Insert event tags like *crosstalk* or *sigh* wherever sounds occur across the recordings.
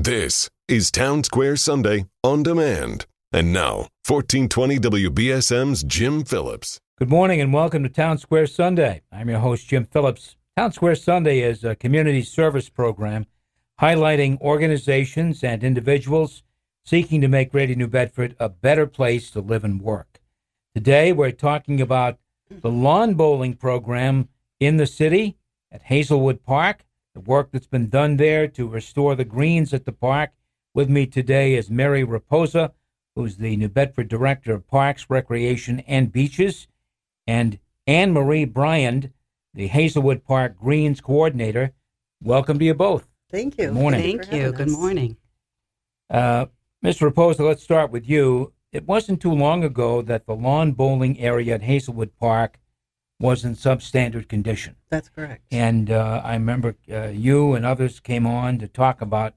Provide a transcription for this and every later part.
This is Town Square Sunday on demand. And now, 1420 WBSM's Jim Phillips. Good morning and welcome to Town Square Sunday. I'm your host, Jim Phillips. Town Square Sunday is a community service program highlighting organizations and individuals seeking to make Greater New Bedford a better place to live and work. Today, we're talking about the lawn bowling program in the city at Hazelwood Park, the work that's been done there to restore the greens at the park. With me today is Mary Rapoza, who's the New Bedford Director of Parks, Recreation, and Beaches, and Ann Marie Briand, the Hazelwood Park Greens Coordinator. Welcome to you both. Thank you. Good morning. Thank you. Good morning. Uh, Mr. Rapoza, let's start with you. It wasn't too long ago that the lawn bowling area at Hazelwood Park was in substandard condition. That's correct. And uh, I remember uh, you and others came on to talk about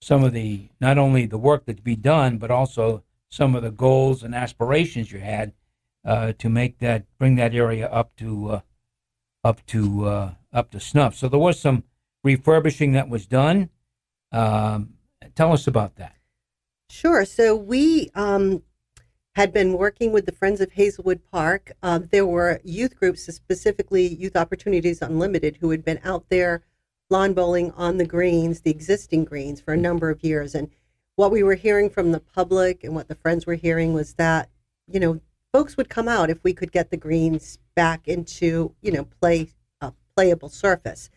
some of the, not only the work that to be done, but also some of the goals and aspirations you had uh, to make that, bring that area up to, uh, up to, uh, up to snuff. So there was some refurbishing that was done. Um, tell us about that. Sure. So we um, had been working with the Friends of Hazelwood Park. Uh, there were youth groups, specifically Youth Opportunities Unlimited, who had been out there lawn bowling on the greens, the existing greens, for a number of years. And what we were hearing from the public and what the friends were hearing was that, you know, folks would come out if we could get the greens back into, you know, play a playable surface.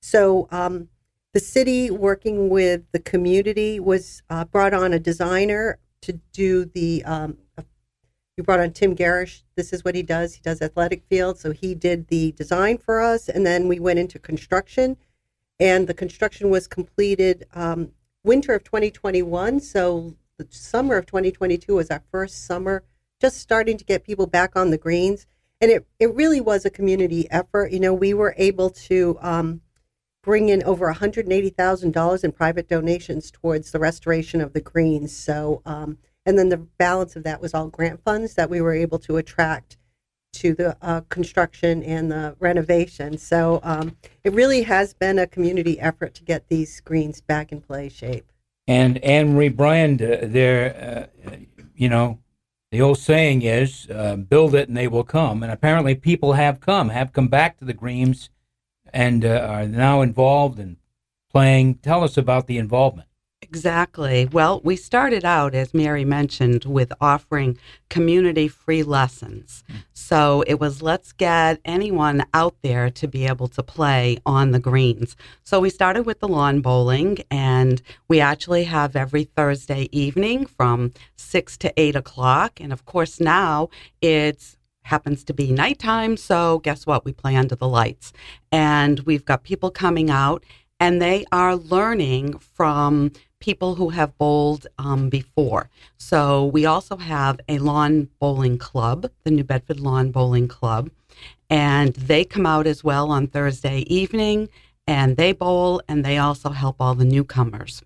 So um, the city, working with the community, was uh, brought on a designer to do the. Um, we brought on Tim Garish. This is what he does. He does athletic fields, so he did the design for us, and then we went into construction, and the construction was completed um, winter of 2021. So the summer of 2022 was our first summer, just starting to get people back on the greens, and it it really was a community effort. You know, we were able to. Um, bring in over $180,000 in private donations towards the restoration of the greens. So, um, and then the balance of that was all grant funds that we were able to attract to the uh, construction and the renovation. So um, it really has been a community effort to get these greens back in play shape. And Anne rebrand uh, there, uh, you know, the old saying is, uh, "Build it, and they will come." And apparently, people have come, have come back to the greens and uh, are now involved in playing. Tell us about the involvement. Exactly. Well, we started out, as Mary mentioned, with offering community free lessons. Mm. So it was let's get anyone out there to be able to play on the greens. So we started with the lawn bowling, and we actually have every Thursday evening from 6 to 8 o'clock. And of course, now it's happens to be nighttime. So guess what? We play under the lights. And we've got people coming out and they are learning from people who have bowled um, before. So we also have a lawn bowling club, the New Bedford Lawn Bowling Club. And they come out as well on Thursday evening and they bowl and they also help all the newcomers.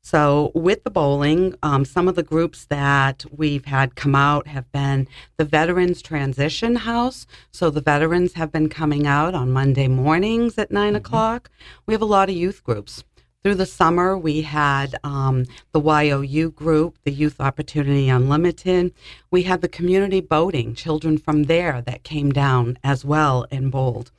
So, with the bowling, um, some of the groups that we've had come out have been the Veterans Transition House. So, the veterans have been coming out on Monday mornings at 9 mm-hmm. o'clock. We have a lot of youth groups. Through the summer, we had um, the YOU group, the Youth Opportunity Unlimited. We had the community boating, children from there that came down as well in Bold.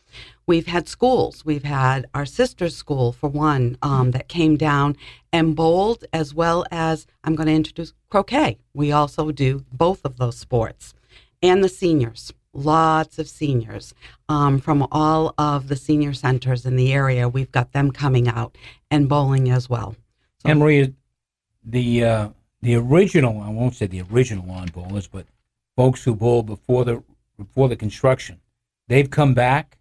We've had schools. We've had our sister's school, for one, um, that came down and bowled, as well as I'm going to introduce croquet. We also do both of those sports. And the seniors, lots of seniors um, from all of the senior centers in the area. We've got them coming out and bowling as well. So, and Maria, the uh, the original I won't say the original lawn bowlers, but folks who bowled before the before the construction, they've come back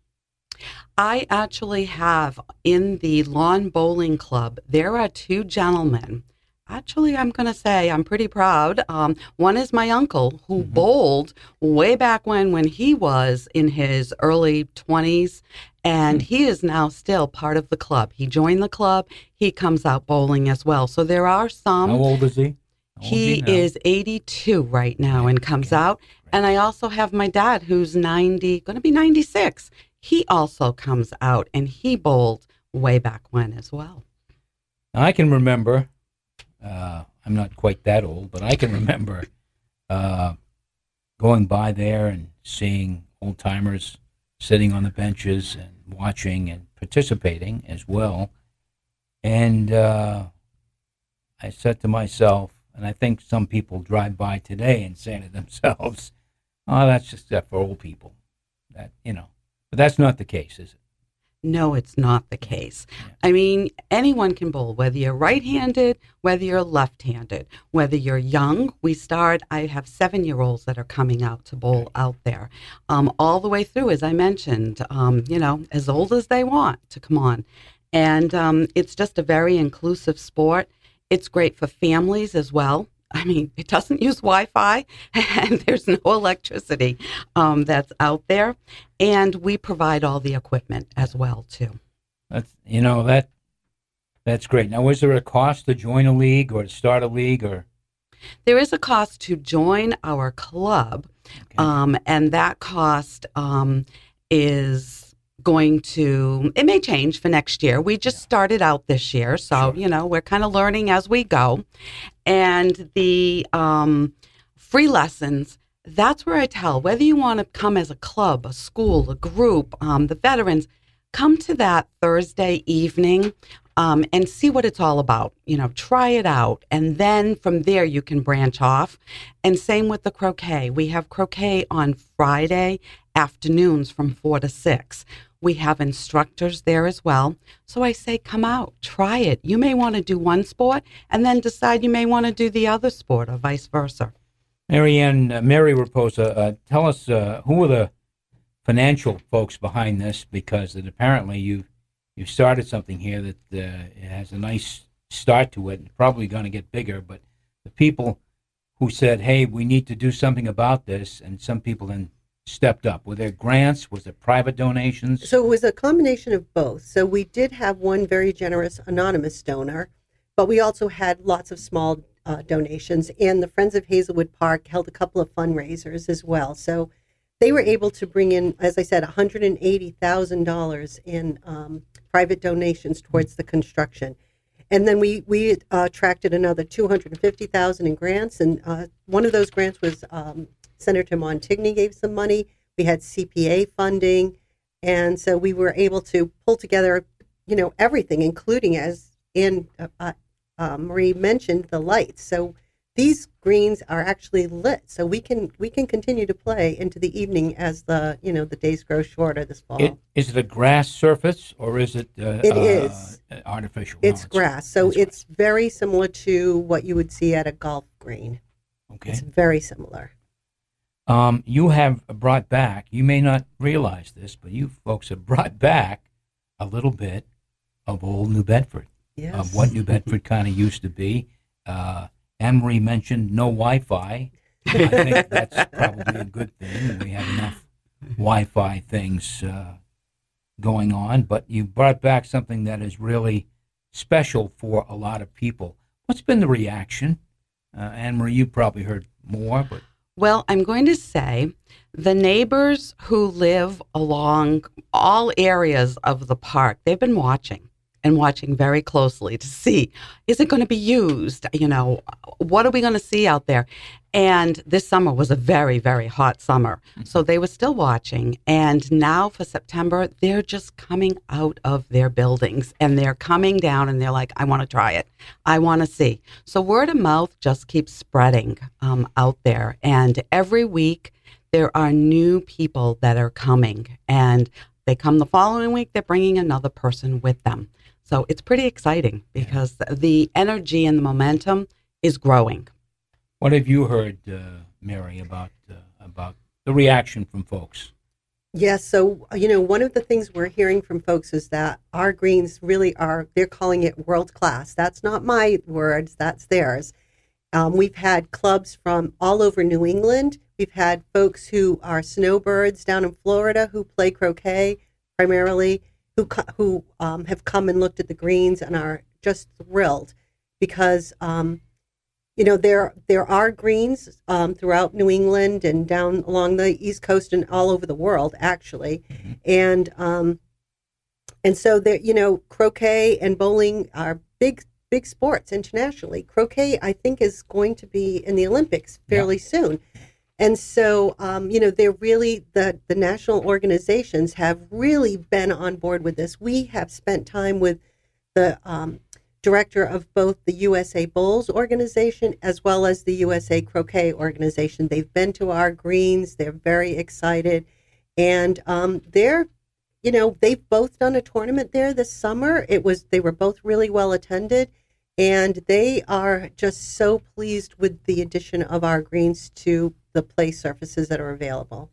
I actually have in the lawn bowling club, there are two gentlemen. Actually, I'm going to say I'm pretty proud. Um, one is my uncle who mm-hmm. bowled way back when, when he was in his early 20s, and mm-hmm. he is now still part of the club. He joined the club. He comes out bowling as well. So there are some. How old is he? He is 82 right now and comes okay. out. And I also have my dad who's 90, going to be 96 he also comes out and he bowled way back when as well. I can remember. Uh, I'm not quite that old, but I can remember uh, going by there and seeing old timers sitting on the benches and watching and participating as well. And uh, I said to myself, and I think some people drive by today and say to themselves, "Oh, that's just that for old people." That you know, but that's not the case, is it? No, it's not the case. I mean, anyone can bowl, whether you're right handed, whether you're left handed, whether you're young. We start, I have seven year olds that are coming out to bowl out there, um, all the way through, as I mentioned, um, you know, as old as they want to come on. And um, it's just a very inclusive sport. It's great for families as well. I mean, it doesn't use Wi Fi *laughs* and there's no electricity um, that's out there. And we provide all the equipment as well, too. That's you know that that's great. Now, is there a cost to join a league or to start a league or? There is a cost to join our club, Okay. um, and that cost um, is going to. It may change for next year. We just started out this year, so Sure. you know we're kind of learning as we go. And the um, free lessons. That's where I tell whether you want to come as a club, a school, a group, um, the veterans, come to that Thursday evening um, and see what it's all about. You know, try it out. And then from there, you can branch off. And same with the croquet. We have croquet on Friday afternoons from four to six. We have instructors there as well. So I say, come out, try it. You may want to do one sport and then decide you may want to do the other sport or vice versa. Marianne, uh, Mary Rapoza, uh, tell us uh, who are the financial folks behind this because that apparently you you started something here that uh, has a nice start to it and probably going to get bigger. But the people who said, "Hey, we need to do something about this," and some people then stepped up. Were there grants? Was it private donations? So it was a combination of both. So we did have one very generous anonymous donor, but we also had lots of small uh, donations. And the Friends of Hazelwood Park held a couple of fundraisers as well. So they were able to bring in, as I said, $180,000 in um, private donations towards the construction. And then we we uh, attracted another 250,000 in grants, and uh, one of those grants was um, Senator Montigny gave some money. We had CPA funding, and so we were able to pull together, you know, everything, including as in uh, uh, uh, Marie mentioned the lights. So these greens are actually lit, so we can we can continue to play into the evening as the you know the days grow shorter this fall. It, is it a grass surface or is it? Uh, It uh, is. artificial. No, it's grass, so it's grass. it's very similar to what you would see at a golf green. okay. It's very similar. Um, you have brought back, you may not realize this, but you folks have brought back a little bit of old New Bedford, Yes. of what New Bedford kind of used to be. Uh, Emery mentioned no Wi Fi. I think that's probably a good thing. We have enough Wi Fi things uh, going on, but you brought back something that is really special for a lot of people. What's been the reaction? Uh, Ann Marie, you probably heard more, but Well, I'm going to say the neighbors who live along all areas of the park, they've been watching and watching very closely to see is it going to be used? You know, what are we going to see out there? And this summer was a very, very hot summer. So they were still watching. And now for September, they're just coming out of their buildings and they're coming down and they're like, I want to try it. I want to see. So word of mouth just keeps spreading um, out there. And every week, there are new people that are coming. And they come the following week, they're bringing another person with them. So it's pretty exciting because the energy and the momentum is growing. What have you heard, uh, Mary, about uh, about the reaction from folks? Yes. So, you know, one of the things we're hearing from folks is that our greens really are, they're calling it world class. That's not my words, that's theirs. Um, we've had clubs from all over New England. We've had folks who are snowbirds down in Florida who play croquet primarily, who, co- who um, have come and looked at the greens and are just thrilled because um, you know there there are greens um, throughout New England and down along the East Coast and all over the world actually, and um, and so there you know croquet and bowling are big big sports internationally. Croquet, I think, is going to be in the Olympics fairly yeah. soon. And so, um, you know, they're really the the national organizations have really been on board with this. We have spent time with the um, director of both the USA Bowls organization as well as the USA Croquet organization. They've been to our greens. They're very excited, and um, they're, you know, they've both done a tournament there this summer. It was they were both really well attended, and they are just so pleased with the addition of our greens to the play surfaces that are available.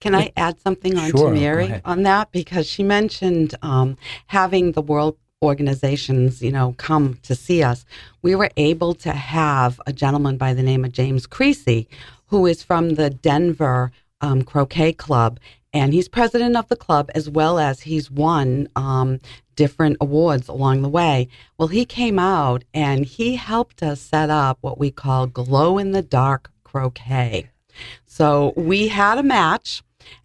Can I add something on sure, to Mary on that? Because she mentioned um, having the World organizations, you know, come to see us. We were able to have a gentleman by the name of James Creasy, who is from the Denver um, Croquet Club, and he's president of the club as well as he's won um, different awards along the way. Well, he came out and he helped us set up what we call glow in the dark croquet. So we had a match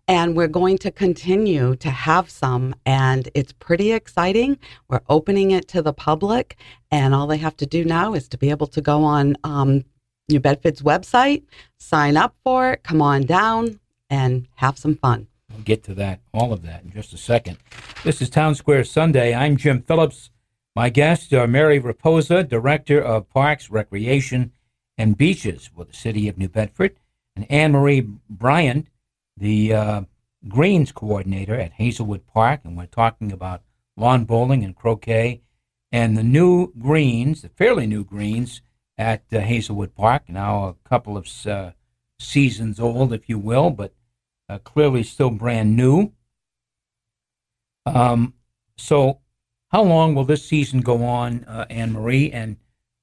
and we're going to continue to have some and it's pretty exciting we're opening it to the public and all they have to do now is to be able to go on um, new bedford's website sign up for it come on down and have some fun get to that all of that in just a second. This is town square sunday. I'm jim phillips. My guests are mary rapoza director of parks recreation and beaches for the city of new bedford and ann marie briand the uh, greens coordinator at Hazelwood Park, and we're talking about lawn bowling and croquet, and the new greens, the fairly new greens at uh, Hazelwood Park, now a couple of uh, seasons old, if you will, but uh, clearly still brand new. Um, so, how long will this season go on, uh, Ann Marie? And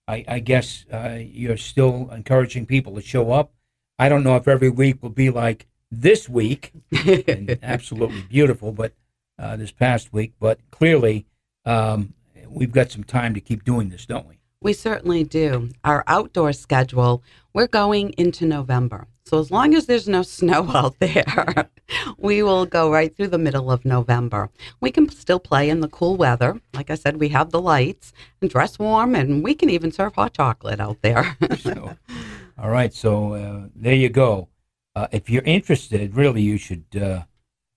I, I guess uh, you're still encouraging people to show up. I don't know if every week will be like this week, *laughs* absolutely beautiful, but uh, this past week. But clearly, um, we've got some time to keep doing this, don't we? We certainly do. Our outdoor schedule, we're going into November. So as long as there's no *laughs* snow out there, we will go right through the middle of November. We can still play in the cool weather. Like I said, we have the lights and dress warm, and we can even serve hot chocolate out there. so, all right, so uh, there you go uh, if you're interested, really, you should. Uh,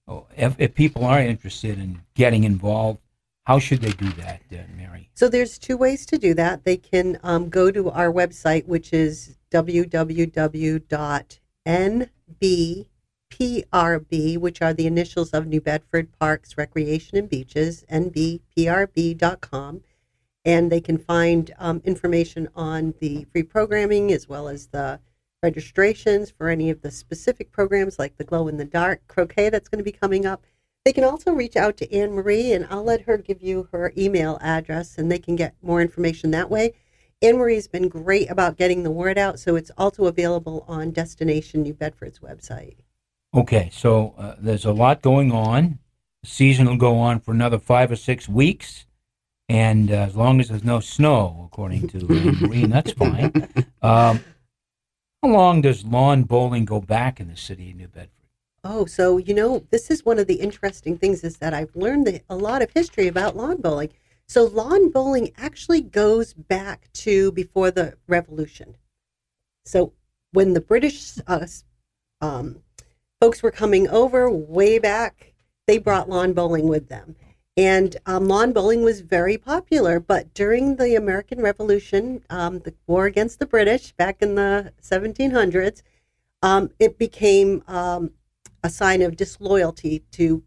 oh, if, if, people are interested in getting involved, how should they do that, uh, Mary? So there's two ways to do that. They can um, go to our website, which is www.nbprb, which are the initials of New Bedford Parks, Recreation and Beaches, nbprb.com. And they can find um, information on the free programming as well as the registrations for any of the specific programs like the glow in the dark croquet that's going to be coming up. They can also reach out to Ann Marie, and I'll let her give you her email address, and they can get more information that way. Ann Marie's been great about getting the word out, so it's also available on Destination New Bedford's website. Okay, so uh, there's a lot going on. The season will go on for another five or six weeks, and uh, as long as there's no snow, according to *laughs* Ann Marie, that's fine. Um, how long does lawn bowling go back in the city of New Bedford? Oh, so you know, this is one of the interesting things is that I've learned the, a lot of history about lawn bowling. So lawn bowling actually goes back to before the Revolution. So when the British uh, um, folks were coming over way back, they brought lawn bowling with them. And um, lawn bowling was very popular. But during the American Revolution, um, the war against the British back in the 1700s, um, it became um, a sign of disloyalty to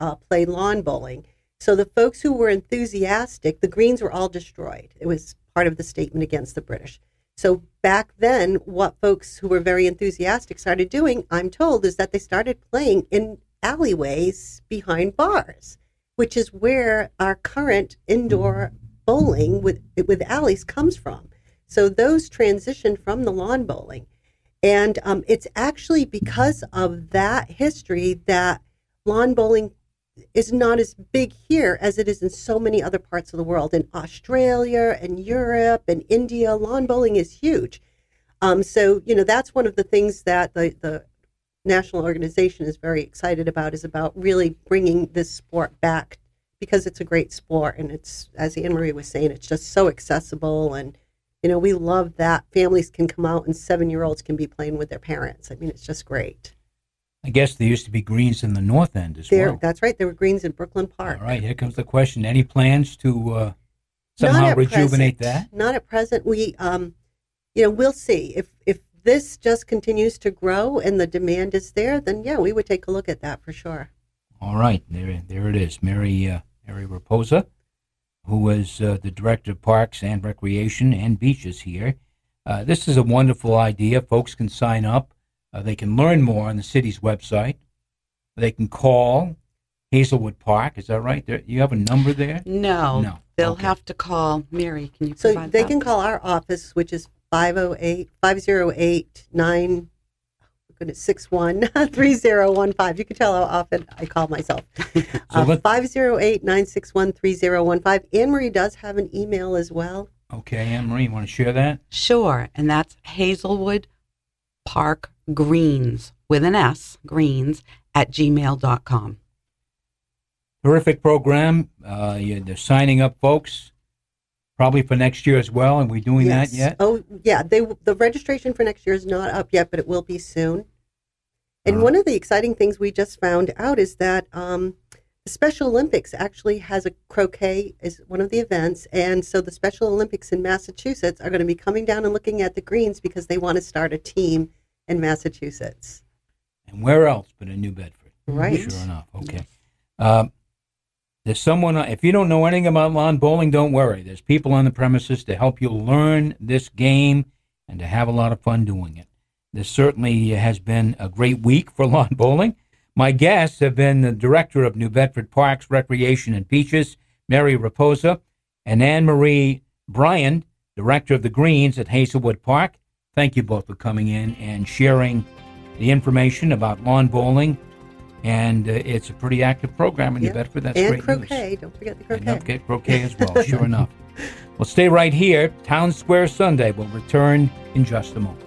uh, play lawn bowling. So the folks who were enthusiastic, the greens were all destroyed. It was part of the statement against the British. So back then, what folks who were very enthusiastic started doing, I'm told, is that they started playing in alleyways behind bars which is where our current indoor bowling with with alleys comes from. So those transitioned from the lawn bowling, and um, it's actually because of that history that lawn bowling is not as big here as it is in so many other parts of the world. In Australia and Europe and India, lawn bowling is huge. Um, so you know that's one of the things that the the national organization is very excited about is about really bringing this sport back because it's a great sport and it's, as Ann Marie was saying, it's just so accessible. And, you know, we love that families can come out and seven year olds can be playing with their parents. I mean, it's just great. I guess there used to be greens in the north end as There, well. that's right. There were greens in Brooklyn Park. All right, here comes the question. Any plans to uh, somehow at rejuvenate present. that? Not at present. We, um, you know, we'll see if if this just continues to grow and the demand is there. Then yeah, we would take a look at that for sure. All right, there, there it is. Mary, uh, Mary Rapoza, who is uh, the director of parks and recreation and beaches here. Uh, this is a wonderful idea. Folks can sign up. Uh, they can learn more on the city's website. They can call Hazelwood Park. Is that right? There, you have a number there? No, No. they'll Okay. have to call Mary. Can you So they that? can call our office, which is 508 508 9 goodness 61 *laughs* 3015. You can tell how often I call myself. *laughs* So Uh, 508 961 3015. Ann Marie does have an email as well. Okay, Ann Marie, you want to share that? Sure, and that's Hazelwood Park Greens with an S, greens at gmail.com. Terrific program. Uh, you, they're signing up folks, probably for next year as well. And we doing Yes. that yet? Oh, yeah. They the registration for next year is not up yet, but it will be soon. And All right. one of the exciting things we just found out is that um, the Special Olympics actually has a croquet is one of the events, and so the Special Olympics in Massachusetts are going to be coming down and looking at the greens because they want to start a team in Massachusetts. And where else but in New Bedford? Right. Sure enough. Okay. Um, there's someone, if you don't know anything about lawn bowling, don't worry. There's people on the premises to help you learn this game and to have a lot of fun doing it. This certainly has been a great week for *laughs* lawn bowling. My guests have been the director of New Bedford Parks, Recreation, and Beaches, Mary Rapoza, and Ann Marie Briand, director of the Greens at Hazelwood Park. Thank you both for coming in and sharing the information about lawn bowling. And uh, it's a pretty active program in New Yep. Bedford. That's and great croquet. news. Don't forget the And croquet. don't forget croquet as well, sure *laughs* enough. Well, stay right here. Town Square Sunday will return in just a moment.